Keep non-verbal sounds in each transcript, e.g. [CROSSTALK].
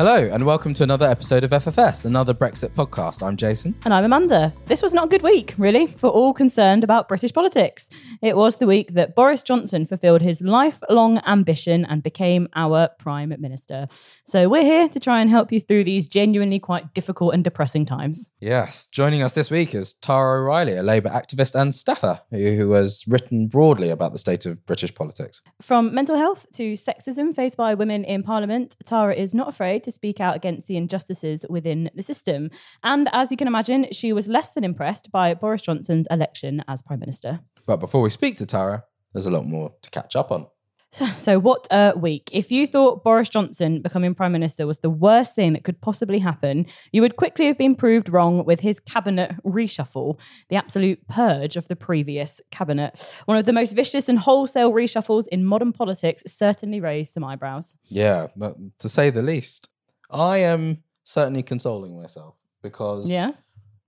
Hello, and welcome to another episode of FFS, another Brexit podcast. I'm Jason. And I'm Amanda. This was not a good week, really, for all concerned about British politics. It was the week that Boris Johnson fulfilled his lifelong ambition and became our Prime Minister. So we're here to try and help you through these genuinely quite difficult and depressing times. Yes, joining us this week is Tara O'Reilly, a Labour activist and staffer who, who has written broadly about the state of British politics. From mental health to sexism faced by women in Parliament, Tara is not afraid to speak out against the injustices within the system. And as you can imagine, she was less than impressed by Boris Johnson's election as Prime Minister. But before we speak to Tara, there's a lot more to catch up on. So, so what a week. If you thought Boris Johnson becoming Prime Minister was the worst thing that could possibly happen, you would quickly have been proved wrong with his cabinet reshuffle, the absolute purge of the previous cabinet. One of the most vicious and wholesale reshuffles in modern politics certainly raised some eyebrows. Yeah, to say the least. I am certainly consoling myself because Yeah.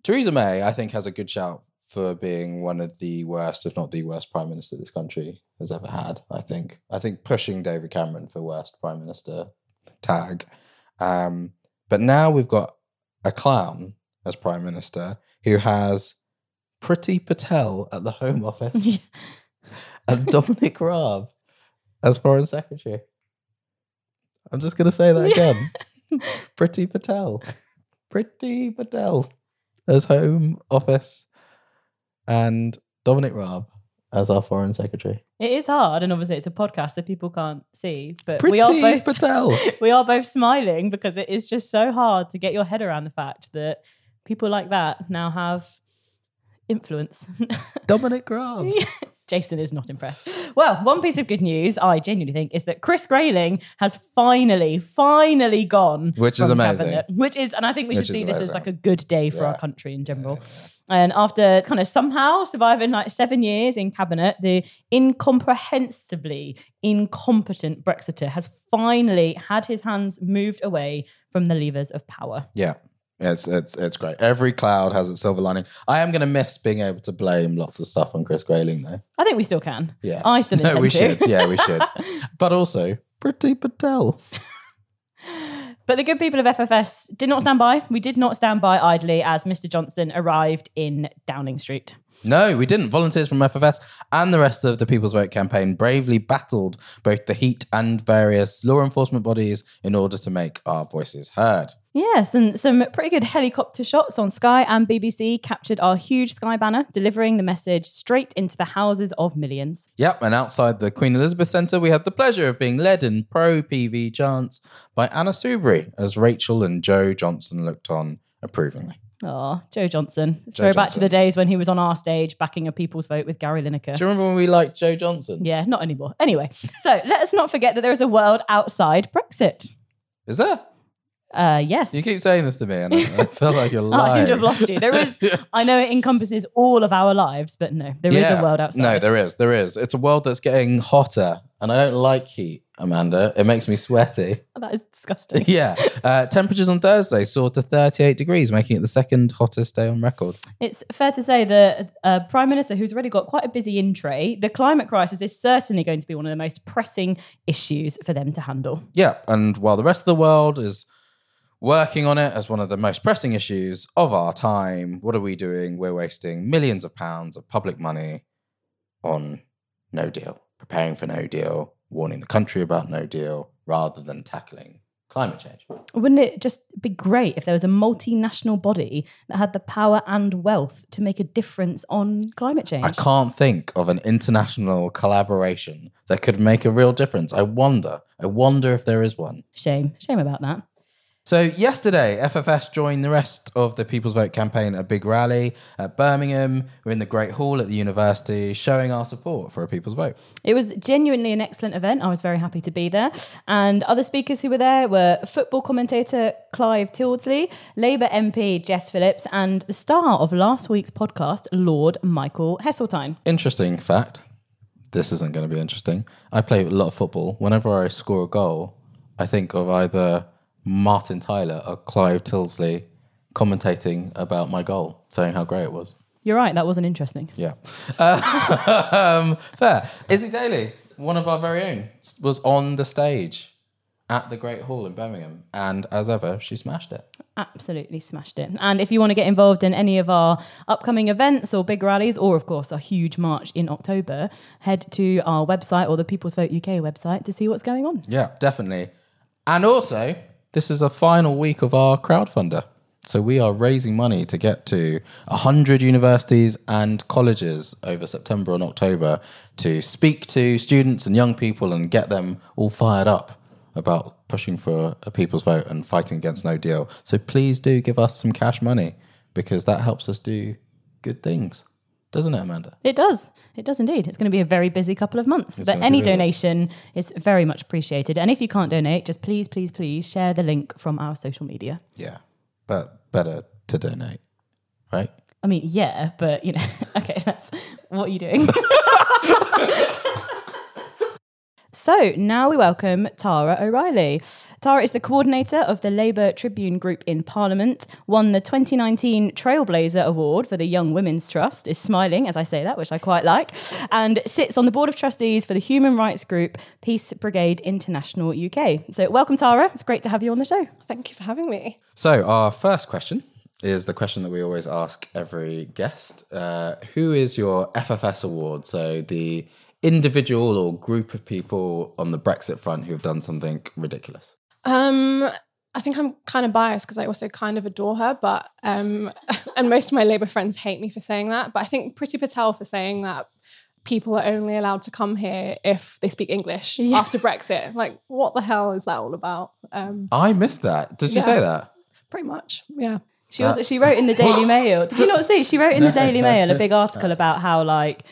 Theresa May, I think, has a good shout for being one of the worst, if not the worst, prime minister this country has ever had. I think. I think pushing David Cameron for worst prime minister tag. Um, but now we've got a clown as prime minister who has Priti Patel at the Home Office [LAUGHS] and Dominic Raab as foreign secretary. I'm just going to say that [LAUGHS] again. [LAUGHS] Priti Patel. Priti Patel as Home Office and Dominic Raab as our Foreign Secretary. It is hard, and obviously it's a podcast that people can't see, but Pretty we are both Patel. [LAUGHS] we are both smiling because it is just so hard to get your head around the fact that people like that now have influence. [LAUGHS] Dominic Raab. Jason is not impressed. Well, one piece of good news I genuinely think is that Chris Grayling has finally, finally gone, Which is amazing. cabinet, which is, and I think we Which should see this as like a good day for our country in general. And after kind of somehow surviving like seven years in cabinet, the incomprehensibly incompetent Brexiter has finally had his hands moved away from the levers of power. Yeah. It's it's it's great. Every cloud has its silver lining. I am going to miss being able to blame lots of stuff on Chris Grayling, though. I think we still can. Yeah, I still intend no, we to. should. Yeah, we should. [LAUGHS] But also, Priti Patel. [LAUGHS] But the good people of FFS did not stand by. We did not stand by idly as Mr. Johnson arrived in Downing Street. No, we didn't. Volunteers from FFS and the rest of the People's Vote campaign bravely battled both the heat and various law enforcement bodies in order to make our voices heard. Yes, and some pretty good helicopter shots on Sky and BBC captured our huge Sky banner, delivering the message straight into the houses of millions. Yep, and outside the Queen Elizabeth Centre, we had the pleasure of being led in pro PV chants by Anna Soubry as Rachel and Jo Johnson looked on approvingly. Oh, Jo Johnson. Jo Throw back to Johnson. the days when he was on our stage backing a People's Vote with Gary Lineker. Do you remember when we liked Jo Johnson? Yeah, not anymore. Anyway, so let us not forget that there is a world outside Brexit. Is there? Uh, yes. You keep saying this to me, and I, I feel like you're [LAUGHS] Oh, lying. I seem to have lost you. There is, [LAUGHS] I know it encompasses all of our lives, but no, there is a world outside. No, there is. There is. It's a world that's getting hotter, and I don't like heat, Amanda. It makes me sweaty. [LAUGHS] That is disgusting. yeah. Uh, temperatures on Thursday soared to 38 degrees, making it the second hottest day on record. It's fair to say that a Prime Minister who's already got quite a busy in tray, the climate crisis is certainly going to be one of the most pressing issues for them to handle. Yeah. And while the rest of the world is working on it as one of the most pressing issues of our time, what are we doing? We're wasting millions of pounds of public money on no deal, preparing for no deal, warning the country about no deal, rather than tackling climate change. Wouldn't it just be great if there was a multinational body that had the power and wealth to make a difference on climate change? I can't think of an international collaboration that could make a real difference. I wonder. I wonder if there is one. Shame. Shame about that. So yesterday, FFS joined the rest of the People's Vote campaign at a big rally at Birmingham. We're in the Great Hall at the university, showing our support for a People's Vote. It was genuinely an excellent event. I was very happy to be there. And other speakers who were there were football commentator Clive Tyldesley, Labour MP Jess Phillips, and the star of last week's podcast, Lord Michael Heseltine. Interesting fact. This isn't going to be interesting. I play a lot of football. Whenever I score a goal, I think of either Martin Tyler or Clive Tyldesley commentating about my goal, saying how great it was. You're right, that wasn't interesting. Yeah. [LAUGHS] um, fair. Izzy Daly, one of our very own, was on the stage at the Great Hall in Birmingham. And as ever, she smashed it. Absolutely smashed it. And if you want to get involved in any of our upcoming events or big rallies, or of course a huge march in October, head to our website or the People's Vote UK website to see what's going on. Yeah, definitely. And also, this is a final week of our crowdfunder. So we are raising money to get to 100 universities and colleges over September and October to speak to students and young people and get them all fired up about pushing for a people's vote and fighting against no deal. So please do give us some cash money because that helps us do good things. Doesn't it, Amanda? It does. It does indeed. It's going to be a very busy couple of months. It's but any busy. donation is very much appreciated. And if you can't donate, just please, please, please share the link from our social media. Yeah. But better to donate, right? I mean, yeah, but you know, [LAUGHS] okay, that's what are you doing? [LAUGHS] so now we welcome Tara O'Reilly. Tara is the coordinator of the Labour Tribune Group in Parliament, won the 2019 Trailblazer Award for the Young Women's Trust, is smiling as I say that, which I quite like, and sits on the Board of Trustees for the human rights group Peace Brigade International UK. So welcome, Tara. It's great to have you on the show. Thank you for having me. So, our first question is the question that we always ask every guest uh, Who is your FFS award? So, the individual or group of people on the Brexit front who have done something ridiculous. Um, I think I'm kind of biased because I also kind of adore her, but um, [LAUGHS] and most of my Labour friends hate me for saying that. But I think Priti Patel for saying that people are only allowed to come here if they speak English after Brexit. Like, what the hell is that all about? Um, I missed that. Did she Yeah. say that? pretty much, yeah. She also she wrote in the [LAUGHS] Daily Mail. Did you not see? She wrote in the Daily Mail a big article about how like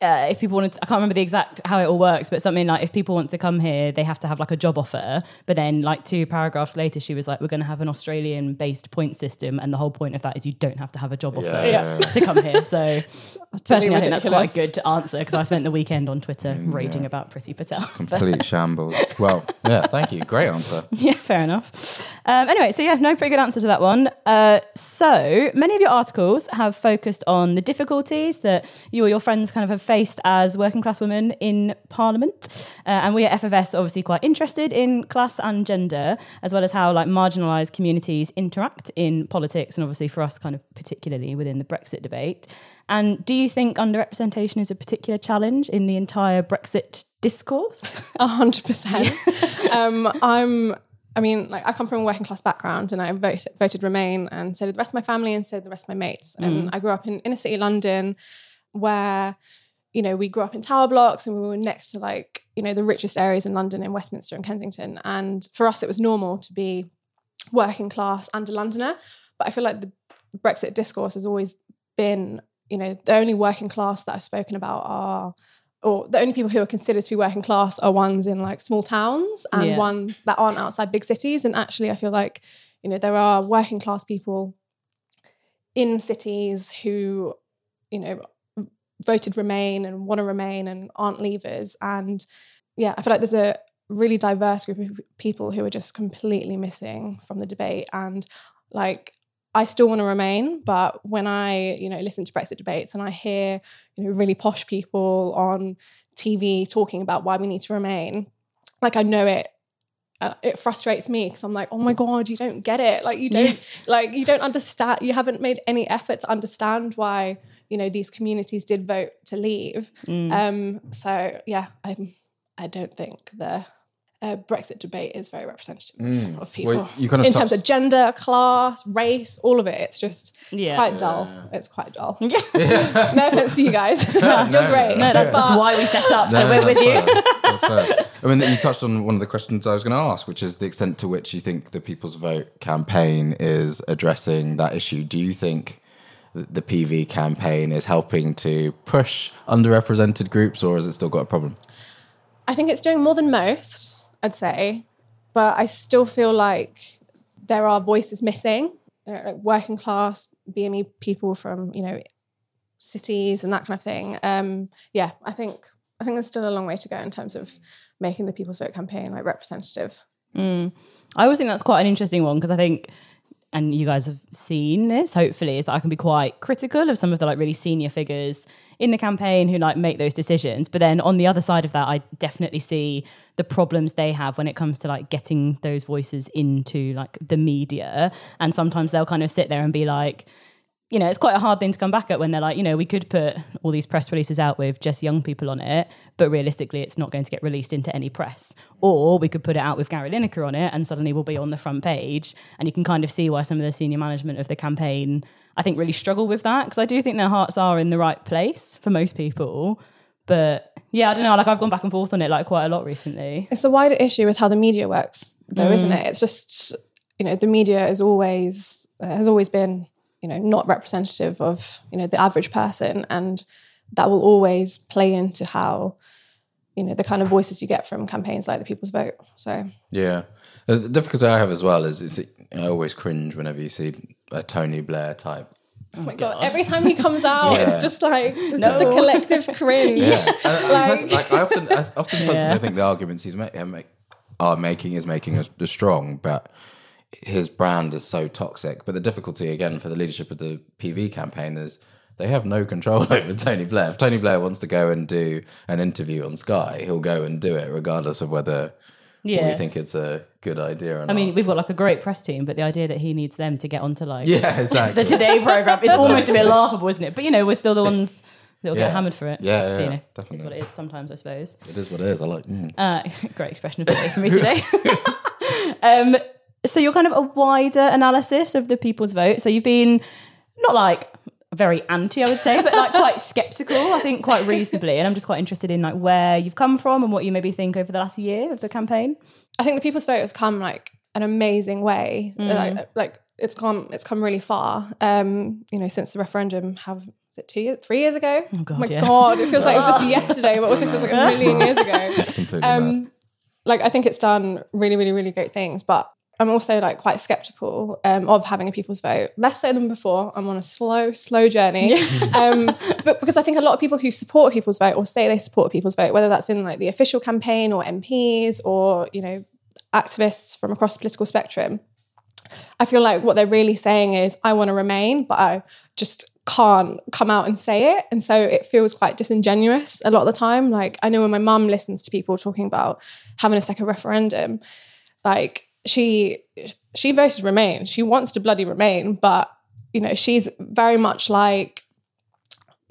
uh, if people wanted, to, I can't remember the exact how it all works, but something like if people want to come here, they have to have like a job offer. But then, like two paragraphs later, she was like, "We're going to have an Australian-based point system, and the whole point of that is you don't have to have a job offer Yeah. to come here." So [LAUGHS] personally, I think that's quite a good answer because I spent the weekend on Twitter [LAUGHS] raging about Priti Patel. Complete [LAUGHS] shambles. Well, yeah, thank you. Great answer. yeah, fair enough. Um, anyway, so yeah, no pretty good answer to that one. Uh, so many of your articles have focused on the difficulties that you or your friends kind of have faced as working class women in Parliament, uh, and we at FFS are obviously quite interested in class and gender, as well as how like marginalised communities interact in politics, and obviously for us, kind of particularly within the Brexit debate. And do you think underrepresentation is a particular challenge in the entire Brexit discourse? [LAUGHS] A hundred percent. [LAUGHS] Um, I'm. I mean, like I come from a working class background, and I voted, voted Remain, and so did the rest of my family, and so did the rest of my mates. And mm. I grew up in inner city London, where you know we grew up in tower blocks, and we were next to like you know the richest areas in London, in Westminster and Kensington. And for us, it was normal to be working class and a Londoner. But I feel like the Brexit discourse has always been, you know, the only working class that I've spoken about are or the only people who are considered to be working class are ones in like small towns and Yeah. ones that aren't outside big cities. And actually, I feel like, you know, there are working class people in cities who, you know, voted Remain and want to remain and aren't leavers. And yeah, I feel like there's a really diverse group of people who are just completely missing from the debate. And like, I still want to remain, but when I, you know, listen to Brexit debates and I hear, you know, really posh people on TV talking about why we need to remain, like I know it uh, it frustrates me because I'm like, oh my god, you don't get it. Like you don't, [LAUGHS] like you don't understand. You haven't made any effort to understand why you know these communities did vote to leave. Um, so yeah, I'm. I don't think the uh, Brexit debate is very representative Mm. of people Well, you kind of in terms of gender, class, race, all of it. It's just it's Yeah. quite dull. It's quite dull. [LAUGHS] Yeah. [LAUGHS] no offense to you guys, [LAUGHS] you're great. No, that's, that's why we set up. So No, we're with that's you. fair. That's fair. I mean, you touched on one of the questions I was going to ask, which is the extent to which you think the People's Vote campaign is addressing that issue. Do you think the PV campaign is helping to push underrepresented groups, or has it still got a problem? I think it's doing more than most, I'd say, but I still feel like there are voices missing, like working class BME people from you know cities and that kind of thing. Um, yeah, I think I think there's still a long way to go in terms of making the People's Vote campaign like representative. Mm. I always think that's quite an interesting one because I think, and you guys have seen this, hopefully, is that I can be quite critical of some of the like really senior figures in the campaign who like make those decisions. But then on the other side of that, I definitely see the problems they have when it comes to like getting those voices into like the media. And sometimes they'll kind of sit there and be like, you know, it's quite a hard thing to come back at when they're like, you know, we could put all these press releases out with just young people on it, but realistically, it's not going to get released into any press. Or we could put it out with Gary Lineker on it, and suddenly we'll be on the front page. And you can kind of see why some of the senior management of the campaign, I think, really struggle with that because I do think their hearts are in the right place for most people. But yeah, I don't know. Like I've gone back and forth on it like quite a lot recently. It's a wider issue with how the media works, though, isn't it? It's just you know the media is always uh, has always been you know not representative of you know the average person, and that will always play into how you know the kind of voices you get from campaigns like the People's Vote. So Yeah. The difficulty I have as well is, is I always cringe whenever you see a Tony Blair type. oh my god, every time he comes [LAUGHS] out, Yeah. it's just like it's just a collective cringe. Yeah. [LAUGHS] And- and Like- first- like, I often, I often sometimes Yeah. I think the arguments he's ma- uh, make, are making is making us us strong, but his brand is so toxic. But the difficulty again for the leadership of the PV campaign is they have no control [LAUGHS] over Tony Blair. If Tony Blair wants to go and do an interview on Sky, he'll go and do it, regardless of whether Yeah. we think it's a good idea or not. I mean, we've got like a great press team, but the idea that he needs them to get onto like yeah, exactly. the Today program is [LAUGHS] almost a bit laughable, isn't it? But you know, we're still the ones that'll Yeah. get hammered for it. Yeah, yeah, you know, definitely. It's what it is sometimes, I suppose. it is what it is. I like. mm. Uh, [LAUGHS] great expression of the day for me today. um, so you're kind of a wider analysis of the people's vote. So you've been not like very anti, I would say, but like quite [LAUGHS] skeptical, I think quite reasonably. And I'm just quite interested in like where you've come from and what you maybe think over the last year of the campaign. I think the People's Vote has come like an amazing way. Mm. Like, like it's come it's come really far. Um, you know, since the referendum have is it two years, three years ago? Oh, God, my yeah. god, it feels like it was just [LAUGHS] yesterday, but also feels like a million years ago. [LAUGHS] It's mad. Um, like I think it's done really, really, really great things, but I'm also like quite skeptical um, of having a people's vote. Less so than before. I'm on a slow, slow journey. [LAUGHS] um, but because I think a lot of people who support a people's vote or say they support a people's vote, whether that's in like the official campaign or MPs or you know activists from across the political spectrum, I feel like what they're really saying is I want to remain, but I just can't come out and say it. And so it feels quite disingenuous a lot of the time. Like I know when my mum listens to people talking about having a second referendum, like she she voted remain. She wants to bloody remain, but you know, she's very much like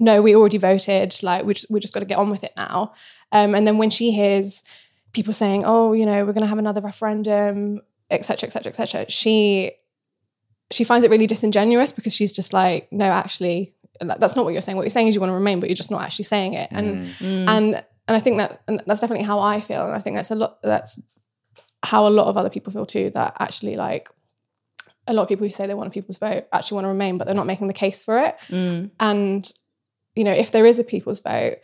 no, we already voted. Like we just we just got to get on with it now. Um, and then when she hears people saying, "Oh, you know, we're going to have another referendum," etc., etc., etc., she she finds it really disingenuous because she's just like, "No, actually, that's not what you're saying. What you're saying is you want to remain, but you're just not actually saying it." And Mm. and and I think that and that's definitely how I feel, and I think that's a lot. That's how a lot of other people feel too. That actually, like, a lot of people who say they want a people's vote actually want to remain, but they're not making the case for it. Mm. And, you know, if there is a people's vote,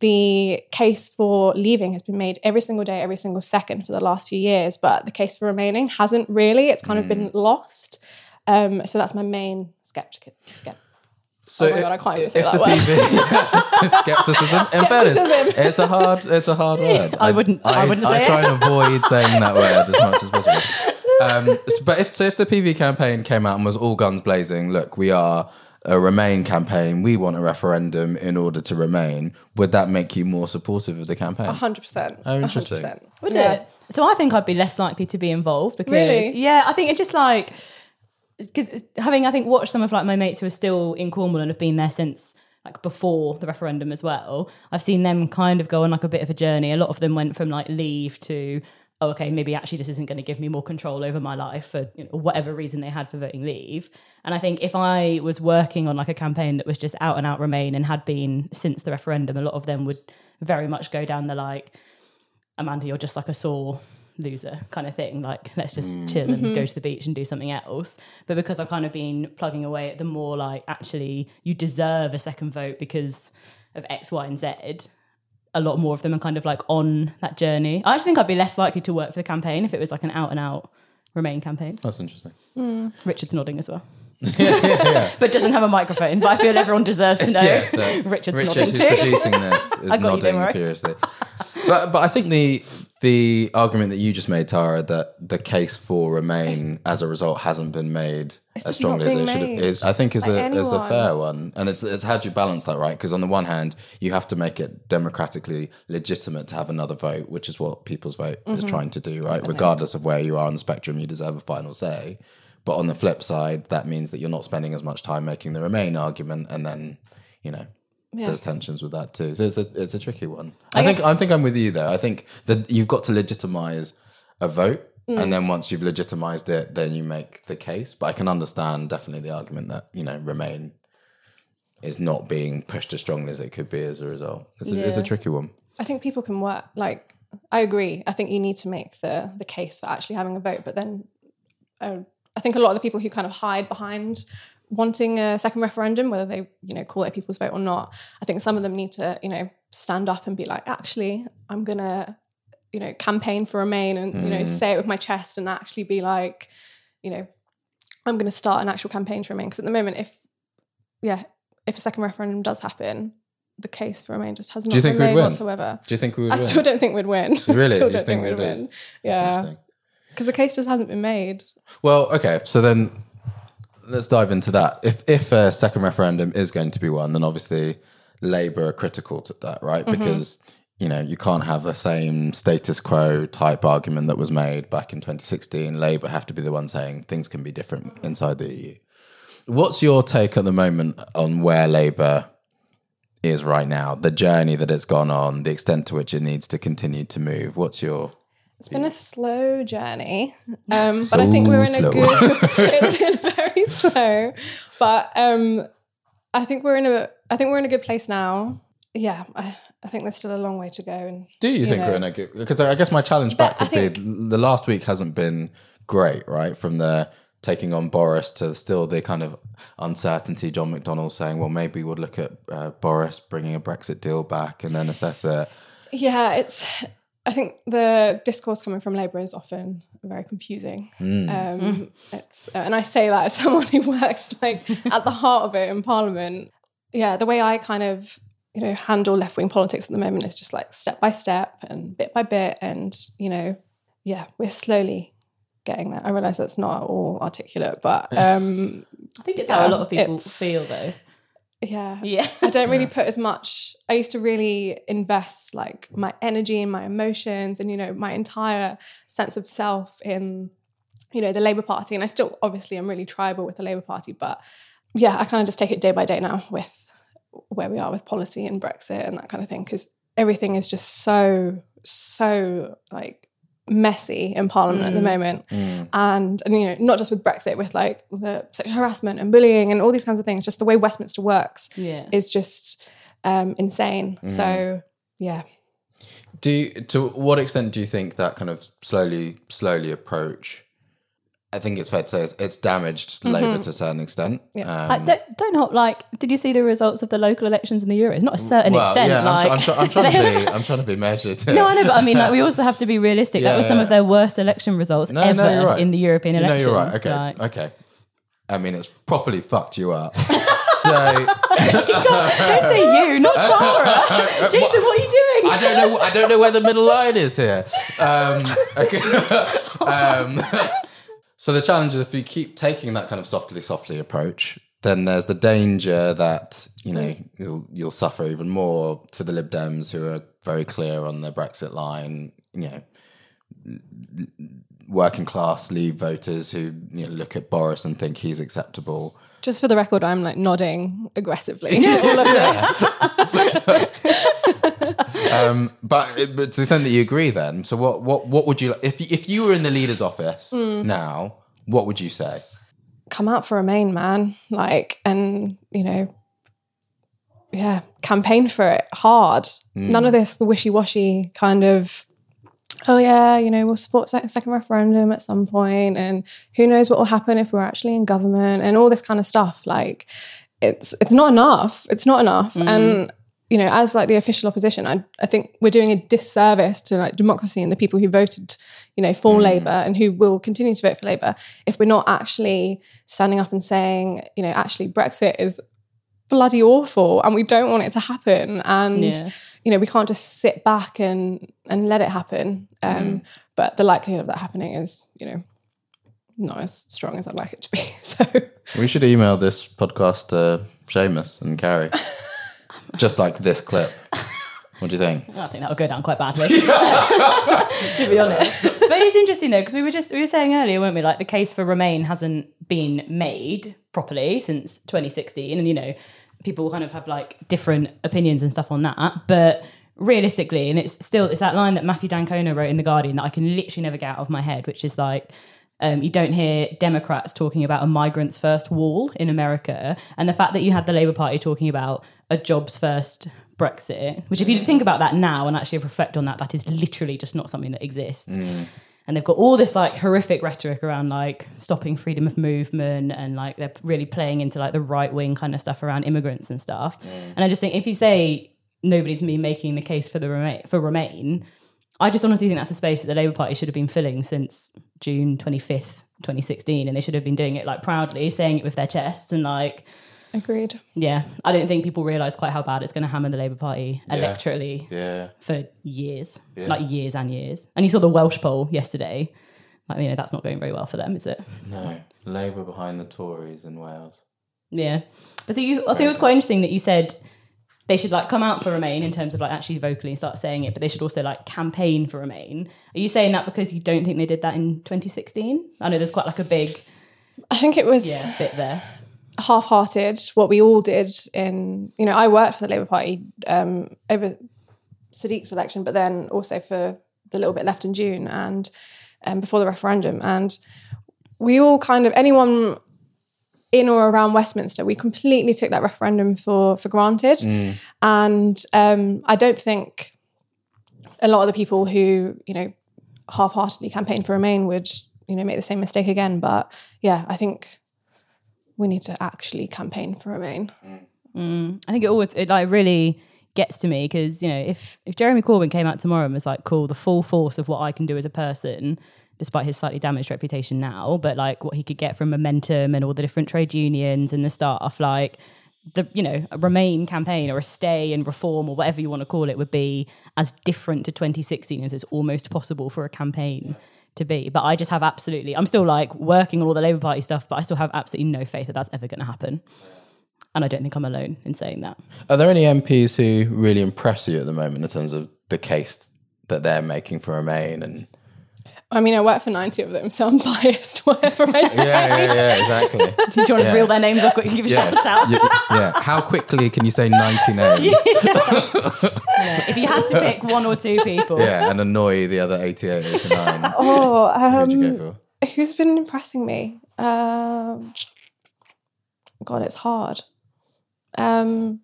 the case for leaving has been made every single day, every single second for the last few years, but the case for remaining hasn't really. It's kind of been lost. Um, so that's my main skeptic. Skept- So Oh my God, I can't even say if that the word. PV [LAUGHS] [LAUGHS] skepticism. In fairness, Skepticism. it's a hard, it's a hard [LAUGHS] word. I wouldn't- I wouldn't say I it. try and avoid saying that word as much as possible. Um, but if so, if the PV campaign came out and was all guns blazing, look, we are a Remain campaign. We want a referendum in order to remain. Would that make you more supportive of the campaign? 100%. Oh, interesting. 100%. Would Yeah. it? So I think I'd be less likely to be involved because Really? yeah, I think it just like because having I think watched some of like my mates who are still in Cornwall and have been there since like before the referendum as well. I've seen them kind of go on like a bit of a journey. A lot of them went from like leave to oh, okay, maybe actually this isn't going to give me more control over my life for you know, whatever reason they had for voting leave. And I think if I was working on like a campaign that was just out and out Remain and had been since the referendum, a lot of them would very much go down the like, Amanda, you're just like a sore loser kind of thing. Like, let's just mm. chill and go mm-hmm. to the beach and do something else. But because I've kind of been plugging away at the more like, actually, you deserve a second vote because of X, Y, and Z. A lot more of them are kind of like on that journey. I actually think I'd be less likely to work for the campaign if it was like an out and out Remain campaign. That's interesting. Mm. Richard's nodding as well. [LAUGHS] [LAUGHS] but doesn't have a microphone. But I feel everyone deserves to know. Yeah, the- [LAUGHS] Richard's Richard, nodding who's too. producing this, is I got you, don't nodding furiously. But but I think the the argument that you just made, Tara, that the case for Remain as a result hasn't been made as strongly as it should have, is I think is a is a fair one, and it's it's how do you balance that right? Because on the one hand, you have to make it democratically legitimate to have another vote, which is what People's Vote is Mm-hmm. trying to do, right? Regardless of where you are on the spectrum, you deserve a final say. But on the flip side, that means that you're not spending as much time making the Remain argument, and then you know Yeah. there's tensions with that too. So it's a it's a tricky one. I I, think I think I'm with you there. I think that you've got to legitimize a vote, Mm. and then once you've legitimized it, then you make the case. But I can understand definitely the argument that you know Remain is not being pushed as strongly as it could be as a result. It's a, it's a tricky one. I think people can work like I agree. I think you need to make the the case for actually having a vote, but then uh, I think a lot of the people who kind of hide behind wanting a second referendum, whether they you know call it a people's vote or not, I think some of them need to you know stand up and be like, actually, I'm gonna you know campaign for Remain and you know mm. say it with my chest and actually be like, you know, I'm gonna start an actual campaign for Remain because at the moment, if yeah, if a second referendum does happen. The case for Remain just has not been made whatsoever. Do you think we would I win? still don't think we'd win. [LAUGHS] I Really? still You don't think think we'd win. Yeah, because the case just hasn't been made. Well, okay, so then let's dive into that. If if a second referendum is going to be won, then obviously Labour are critical to that, right? Mm-hmm. Because you know you can't have the same status quo type argument that was made back in 2016. Labour have to be the one saying things can be different inside the EU. What's your take at the moment on where Labour is right now, the journey that it's gone on, the extent to which it needs to continue to move? What's your It's been a slow journey, um, but I think we're in So a good. [LAUGHS] it's been [LAUGHS] slow, but um, I think we're in a. I think we're in a good place now. Yeah, I, I think there's still a long way to go. And Do you, think know. we're in a good? Because I guess my challenge back would I be the last week hasn't been great, right? From the taking on Boris to still the kind of uncertainty. John McDonnell saying, "Well, maybe we'll look at uh, Boris bringing a Brexit deal back and then assess it." yeah, it's. I think the discourse coming from Labour is often very confusing. Um, it's and I say that as [LAUGHS] someone who works like at the heart of it in Parliament. Yeah, the way I kind of you know handle left wing politics at the moment is just like step by step and bit by bit, and you know, yeah, we're slowly getting there. I realise that's not at all articulate, but um, [LAUGHS] I think it's how a lot of people feel though. Yeah, Yeah. I don't really put as much. I used to really invest like my energy and my emotions and you know my entire sense of self in you know the Labour Party, and I still obviously i'm really tribal with the Labour Party, but yeah, I kind of just take it day by day now with where we are with policy and Brexit and that kind of thing because everything is just so so like messy in Parliament at the mm. moment. Mm. And and you know not just with Brexit with like the sexual harassment and bullying and all these kinds of things just the way Westminster works Yeah. is just um, insane. Mm. So yeah. Do you, to what extent do you think that kind of slowly, slowly approach? I think it's fair to say it's, it's damaged Labour to a certain extent. Yeah. Um, I don't, don't hold like. Did you see the results of the local elections in the Euros? Not a certain well, extent. yeah, like, I'm, tr- I'm, tr- I'm trying [LAUGHS] to be, I'm trying to be measured. no, I know, but I mean, like, we also have to be realistic. that Yeah, was some of their worst election results No, ever no, right. in the European You know, elections. you're right. Okay, like- okay. I mean, it's properly fucked you up. [LAUGHS] so [LAUGHS] don't say you, not Clara. Jason, what are you doing? I don't know. I don't know where the middle line is here. Um, okay. um, so the challenge is if you keep taking that kind of softly, softly approach, then there's the danger that you know mm. you'll you'll suffer even more to the Lib Dems who are very clear on their Brexit line. You know, working class Leave voters who you know, look at Boris and think he's acceptable. Just for the record, I'm like nodding aggressively to all of this. [LAUGHS] Um, but, but to the extent that you agree, then, so what what what would you if you, if you were in the leader's office now? What would you say? Come out for Remain, man. Like, and you know, yeah, campaign for it hard. None of this wishy washy kind of. Oh yeah, you know we'll support sec- second referendum at some point, and who knows what will happen if we're actually in government, and all this kind of stuff. Like, it's it's not enough. It's not enough, mm. and you know, as like the official opposition, I I think we're doing a disservice to like democracy and the people who voted, you know, for mm. Labour and who will continue to vote for Labour if we're not actually standing up and saying, you know, actually Brexit is bloody awful and we don't want it to happen and Yeah. You know we can't just sit back and and let it happen um but the likelihood of that happening is you know not as strong as i'd like it to be [LAUGHS] so We should email this podcast to Seumas and Karie, [LAUGHS] just like this clip. What do you think? I think that'll go down quite badly, [LAUGHS] to be honest. But it's interesting though because we were just we were saying earlier, weren't we? Like the case for Remain hasn't been made properly since 2016, and you know people kind of have like different opinions and stuff on that. But realistically, and it's still it's that line that Matthew d'Ancona wrote in the Guardian that I can literally never get out of my head, which is like. Um, you don't hear Democrats talking about a migrants first wall in America, and the fact that you had the Labour Party talking about a jobs first Brexit, which if you think about that now and actually reflect on that, that is literally just not something that exists. And they've got all this like horrific rhetoric around like stopping freedom of movement and like they're really playing into like the right wing kind of stuff around immigrants and stuff. Mm. And I just think if you say nobody's been making the case for the remain for Remain, I just honestly think that's a space that the Labour Party should have been filling since June 25th, 2016. And they should have been doing it like proudly, saying it with their chests and like agreed yeah, I don't think people realise quite how bad it's going to hammer the Labour Party electorally Yeah. for years, like years and years. And you saw the Welsh poll yesterday. Like, you know, that's not going very well for them, is it? No. Labour behind the Tories in Wales. Yeah. But so you, I think it was quite interesting that you said they should like come out for Remain in terms of like actually vocally start saying it, but they should also like campaign for Remain. Are you saying that because you don't think they did that in 2016? I know there's quite like a big i think it was yeah, bit there. Half-hearted what we all did in you know i worked for the labour party um, over sadiq's election but then also for the little bit left in june and um, before the referendum. And we all kind of anyone in or around westminster we completely took that referendum for for granted. And um, i don't think a lot of the people who you know half-heartedly campaigned for remain would you know make the same mistake again. But yeah i think we need to actually campaign for Remain. Mm. I think it always it like really gets to me because you know if if Jeremy Corbyn came out tomorrow and was like, "Cool, the full force of what I can do as a person," despite his slightly damaged reputation now, but like what he could get from momentum and all the different trade unions and the staff, like the you know a Remain campaign or a Stay and Reform or whatever you want to call it would be as different to 2016 as it's almost possible for a campaign. To be, but I just have absolutely. I'm still like working on all the Labour Party stuff, but I still have absolutely no faith that that's ever going to happen. And I don't think I'm alone in saying that. Are there any MPs who really impress you at the moment in terms of the case that they're making for Remain? And I mean, I work for 90 of them, so I'm biased, [LAUGHS] whatever I say. yeah, yeah, yeah, exactly. [LAUGHS] Do you want us to reel their names off quick and give a Yeah. shout out? yeah, yeah. How quickly can you say ninety names? [LAUGHS] If you had to [LAUGHS] pick one or two people, Yeah, and annoy the other 88, 89. [LAUGHS] Oh, Who'd you um, go for? who's been impressing me? Um, God, it's hard. Um,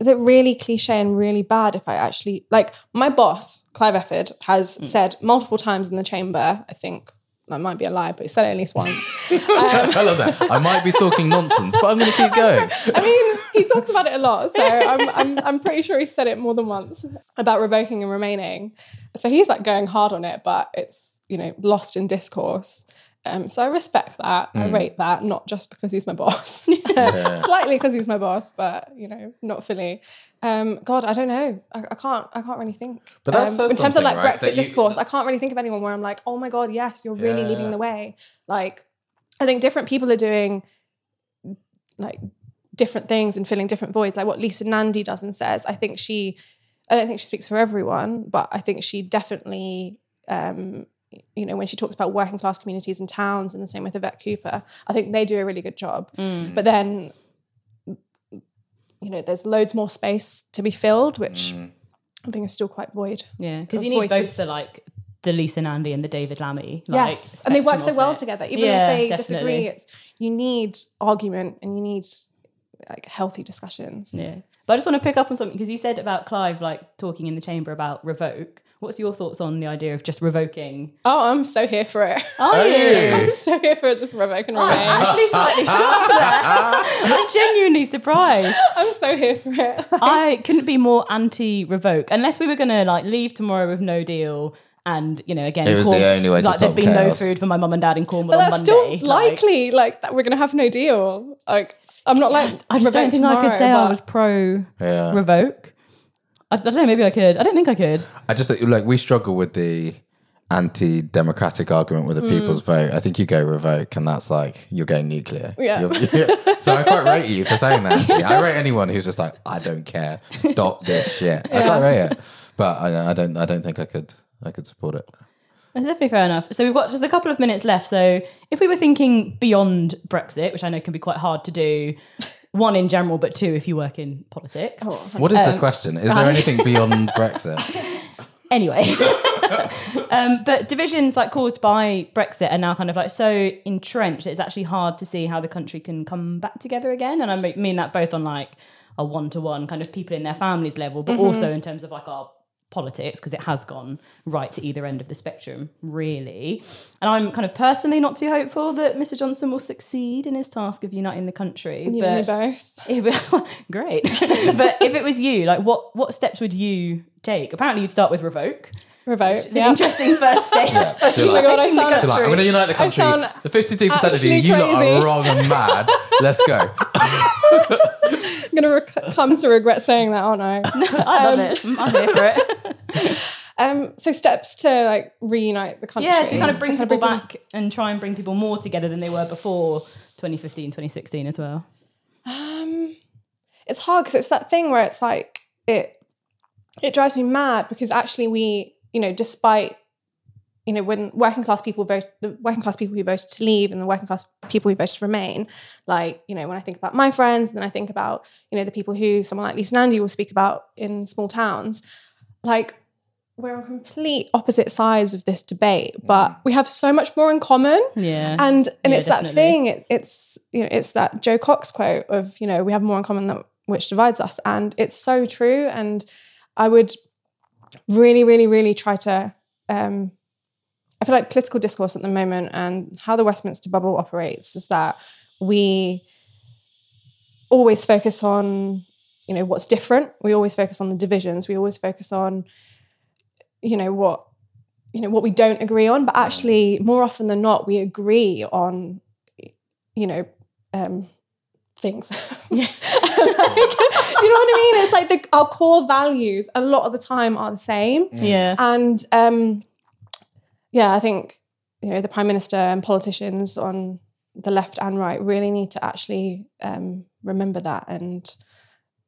is it really cliche and really bad if I actually like my boss, Clive Efford, has said multiple times in the chamber, I think that might be a lie, but he said it at least once. [LAUGHS] I love that. I might be talking nonsense, but I'm going to keep going. I mean, he talks about it a lot, so I'm, I'm I'm pretty sure he said it more than once about revoking and remaining. So he's like going hard on it, but it's you know lost in discourse. Um, so I respect that. I rate that, not just because he's my boss, [LAUGHS] slightly because he's my boss, but you know, not fully. Um, God, I don't know. I, I can't. I can't really think. But um, in terms of like right? Brexit you- discourse, I can't really think of anyone where I'm like, oh my God, yes, you're really leading the way. Like, I think different people are doing like different things and filling different voids, like what Lisa Nandy does and says. I think she, I don't think she speaks for everyone, but I think she definitely um, you know, when she talks about working class communities and towns, and the same with Yvette Cooper, I think they do a really good job. But then, you know, there's loads more space to be filled, which I think is still quite void. Yeah, because you need both the like the Lisa Nandy and the David Lammy. Like, yes, and they work so well it. together. Even Yeah, if they definitely. disagree, it's you need argument and you need like healthy discussions. Yeah. But I just want to pick up on something because you said about Clive like talking in the chamber about revoke. What's your thoughts on the idea of just revoking? Oh, I'm so here for it. Are [LAUGHS] you? I'm so here for it. Just revoke and I'm remain. actually slightly shocked there. [LAUGHS] I'm genuinely surprised. I'm so here for it. [LAUGHS] I couldn't be more anti-revoke unless we were gonna like leave tomorrow with no deal. And you know, again, It was the only way to like stop there'd be no food for my mum and dad in Cornwall but on that's Monday. still like- likely, like that we're gonna have no deal. Like I'm not like I just don't revoke think I could tomorrow, say I was pro Yeah. revoke. I, I don't know. Maybe I could. I don't think I could. I just think like we struggle with the anti-democratic argument with the mm. people's vote. I think you go revoke, and that's like you're going nuclear. Yeah. You're- [LAUGHS] so I quite rate you for saying that. Actually, I rate anyone who's just like, I don't care, stop this shit. I quite rate it, but I, I don't. I don't think I could. I could support it. That's definitely fair enough. So we've got just a couple of minutes left. So if we were thinking beyond Brexit, which I know can be quite hard to do, [LAUGHS] one in general, but two if you work in politics. What is this question? Is there [LAUGHS] anything beyond Brexit? [LAUGHS] Anyway, um, but divisions like caused by Brexit are now kind of like so entrenched. that It's actually hard to see how the country can come back together again. And I mean that both on like a one-to-one kind of people in their families level, but also in terms of like our politics because it has gone right to either end of the spectrum really. And i'm kind of personally not too hopeful that mr johnson will succeed in his task of uniting the country You but both. [LAUGHS] it- [LAUGHS] great. [LAUGHS] But if it was you like what what steps would you take? Apparently you'd start with revoke Revoke. it's an interesting first [LAUGHS] step [LAUGHS] So Oh my god, I sound so like, I'm going to unite the country. the 52% of you, you lot crazy. are wrong and mad. Let's go. [LAUGHS] I'm gonna rec- come to regret saying that, aren't I? i love it i'm here for it Um, so steps to like reunite the country. yeah to kind of bring To people back and try and bring people more together than they were before 2015 2016 as well Um, it's hard because it's that thing where it's like it it drives me mad because actually we you know despite you know when working class people vote the working class people who voted to leave and the working class people who voted to remain like you know when I think about my friends then I think about you know the people who someone like Lisa Nandy will speak about in small towns like we're on complete opposite sides of this debate mm. but we have so much more in common. Yeah. And and Yeah, it's that thing it, it's you know it's that Jo Cox quote of you know we have more in common than which divides us and it's so true and i would really really really try to um i feel like political discourse at the moment and how the westminster bubble operates is that we always focus on you know what's different. We always focus on the divisions. We always focus on you know what you know what we don't agree on. But actually more often than not we agree on you know um things. [LAUGHS] Yeah. [LAUGHS] Do you know what i mean? It's like the, our core values a lot of the time are the same. Yeah. And um yeah i think you know the prime minister and politicians on the left and right really need to actually um remember that and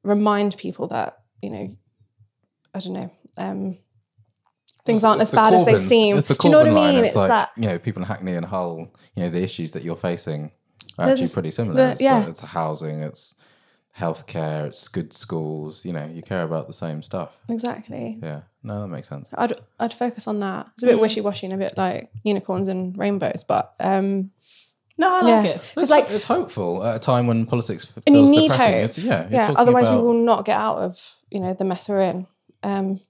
remind people that you know i don't know um things aren't as It's the bad as they seem. It's the do you know what i Corbyn line. mean? It's, like, that you know, people in Hackney and Hull, you know, the issues that you're facing. are They're actually pretty similar. the- it's, yeah. it's housing, it's healthcare, it's good schools. You know, you care about the same stuff. exactly Yeah, no, that makes sense. I'd I'd focus on that. It's a bit wishy washy and a bit like unicorns and rainbows, but um, no i like yeah, it it's like it's hopeful at a time when politics f- and you need depressing. hope. Yeah, yeah. Otherwise, about- we will not get out of you know the mess we're in. Um,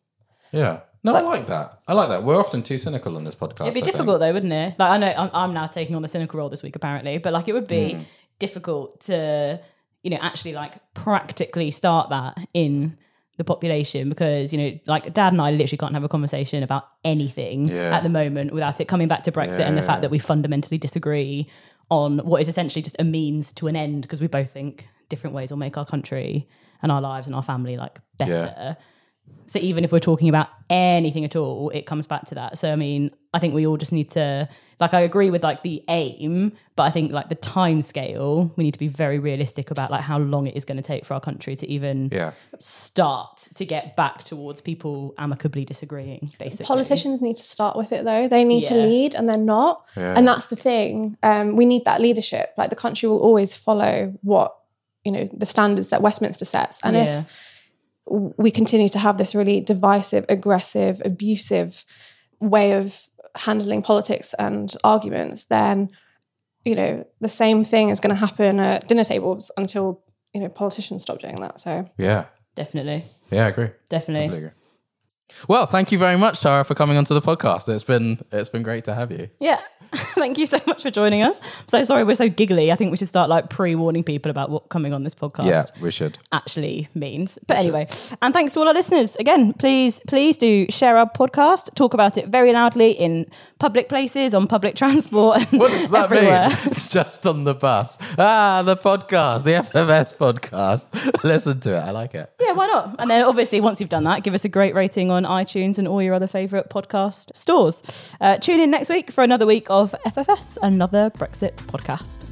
Yeah, no, I like that. I like that. We're often too cynical on this podcast. It'd be I think. difficult though, wouldn't it? Like I know I'm, I'm now taking on the cynical role this week apparently, but like it would be Hmm. difficult to you know actually like practically start that in the population because you know like dad and I literally can't have a conversation about anything Yeah. at the moment without it coming back to Brexit and the fact that we fundamentally disagree on what is essentially just a means to an end because we both think different ways will make our country and our lives and our family like better. So even if we're talking about anything at all, it comes back to that. So I mean, I think we all just need to like I agree with like the aim, but I think like the time scale, we need to be very realistic about like how long it is going to take for our country to even Yeah. start to get back towards people amicably disagreeing, basically. Politicians need to start with it though. They need to lead and they're not. Yeah. And that's the thing. Um, we need that leadership. Like the country will always follow what, you know, the standards that Westminster sets. And Yeah. if w- we continue to have this really divisive, aggressive, abusive way of handling politics and arguments, then, you know, the same thing is going to happen at dinner tables until, you know, politicians stop doing that. So Yeah. Definitely. Yeah, I agree. Definitely. Completely agree. Well, thank you very much, Tara, for coming onto the podcast. It's been it's been great to have you. Yeah. [LAUGHS] Thank you so much for joining us. I'm so sorry we're so giggly. I think we should start like pre-warning people about what coming on this podcast Yeah, we should. actually means. But anyway, and thanks to all our listeners. Again, please, please do share our podcast, talk about it very loudly in public places, on public [LAUGHS] transport, and What does that everywhere. [LAUGHS] mean? Just on the bus. Ah, the podcast, the FFS podcast. Listen to it. I like it. Yeah, why not? And then obviously, once you've done that, give us a great rating on iTunes and all your other favourite podcast stores. Uh, tune in next week for another week of FFS, another Brexit podcast.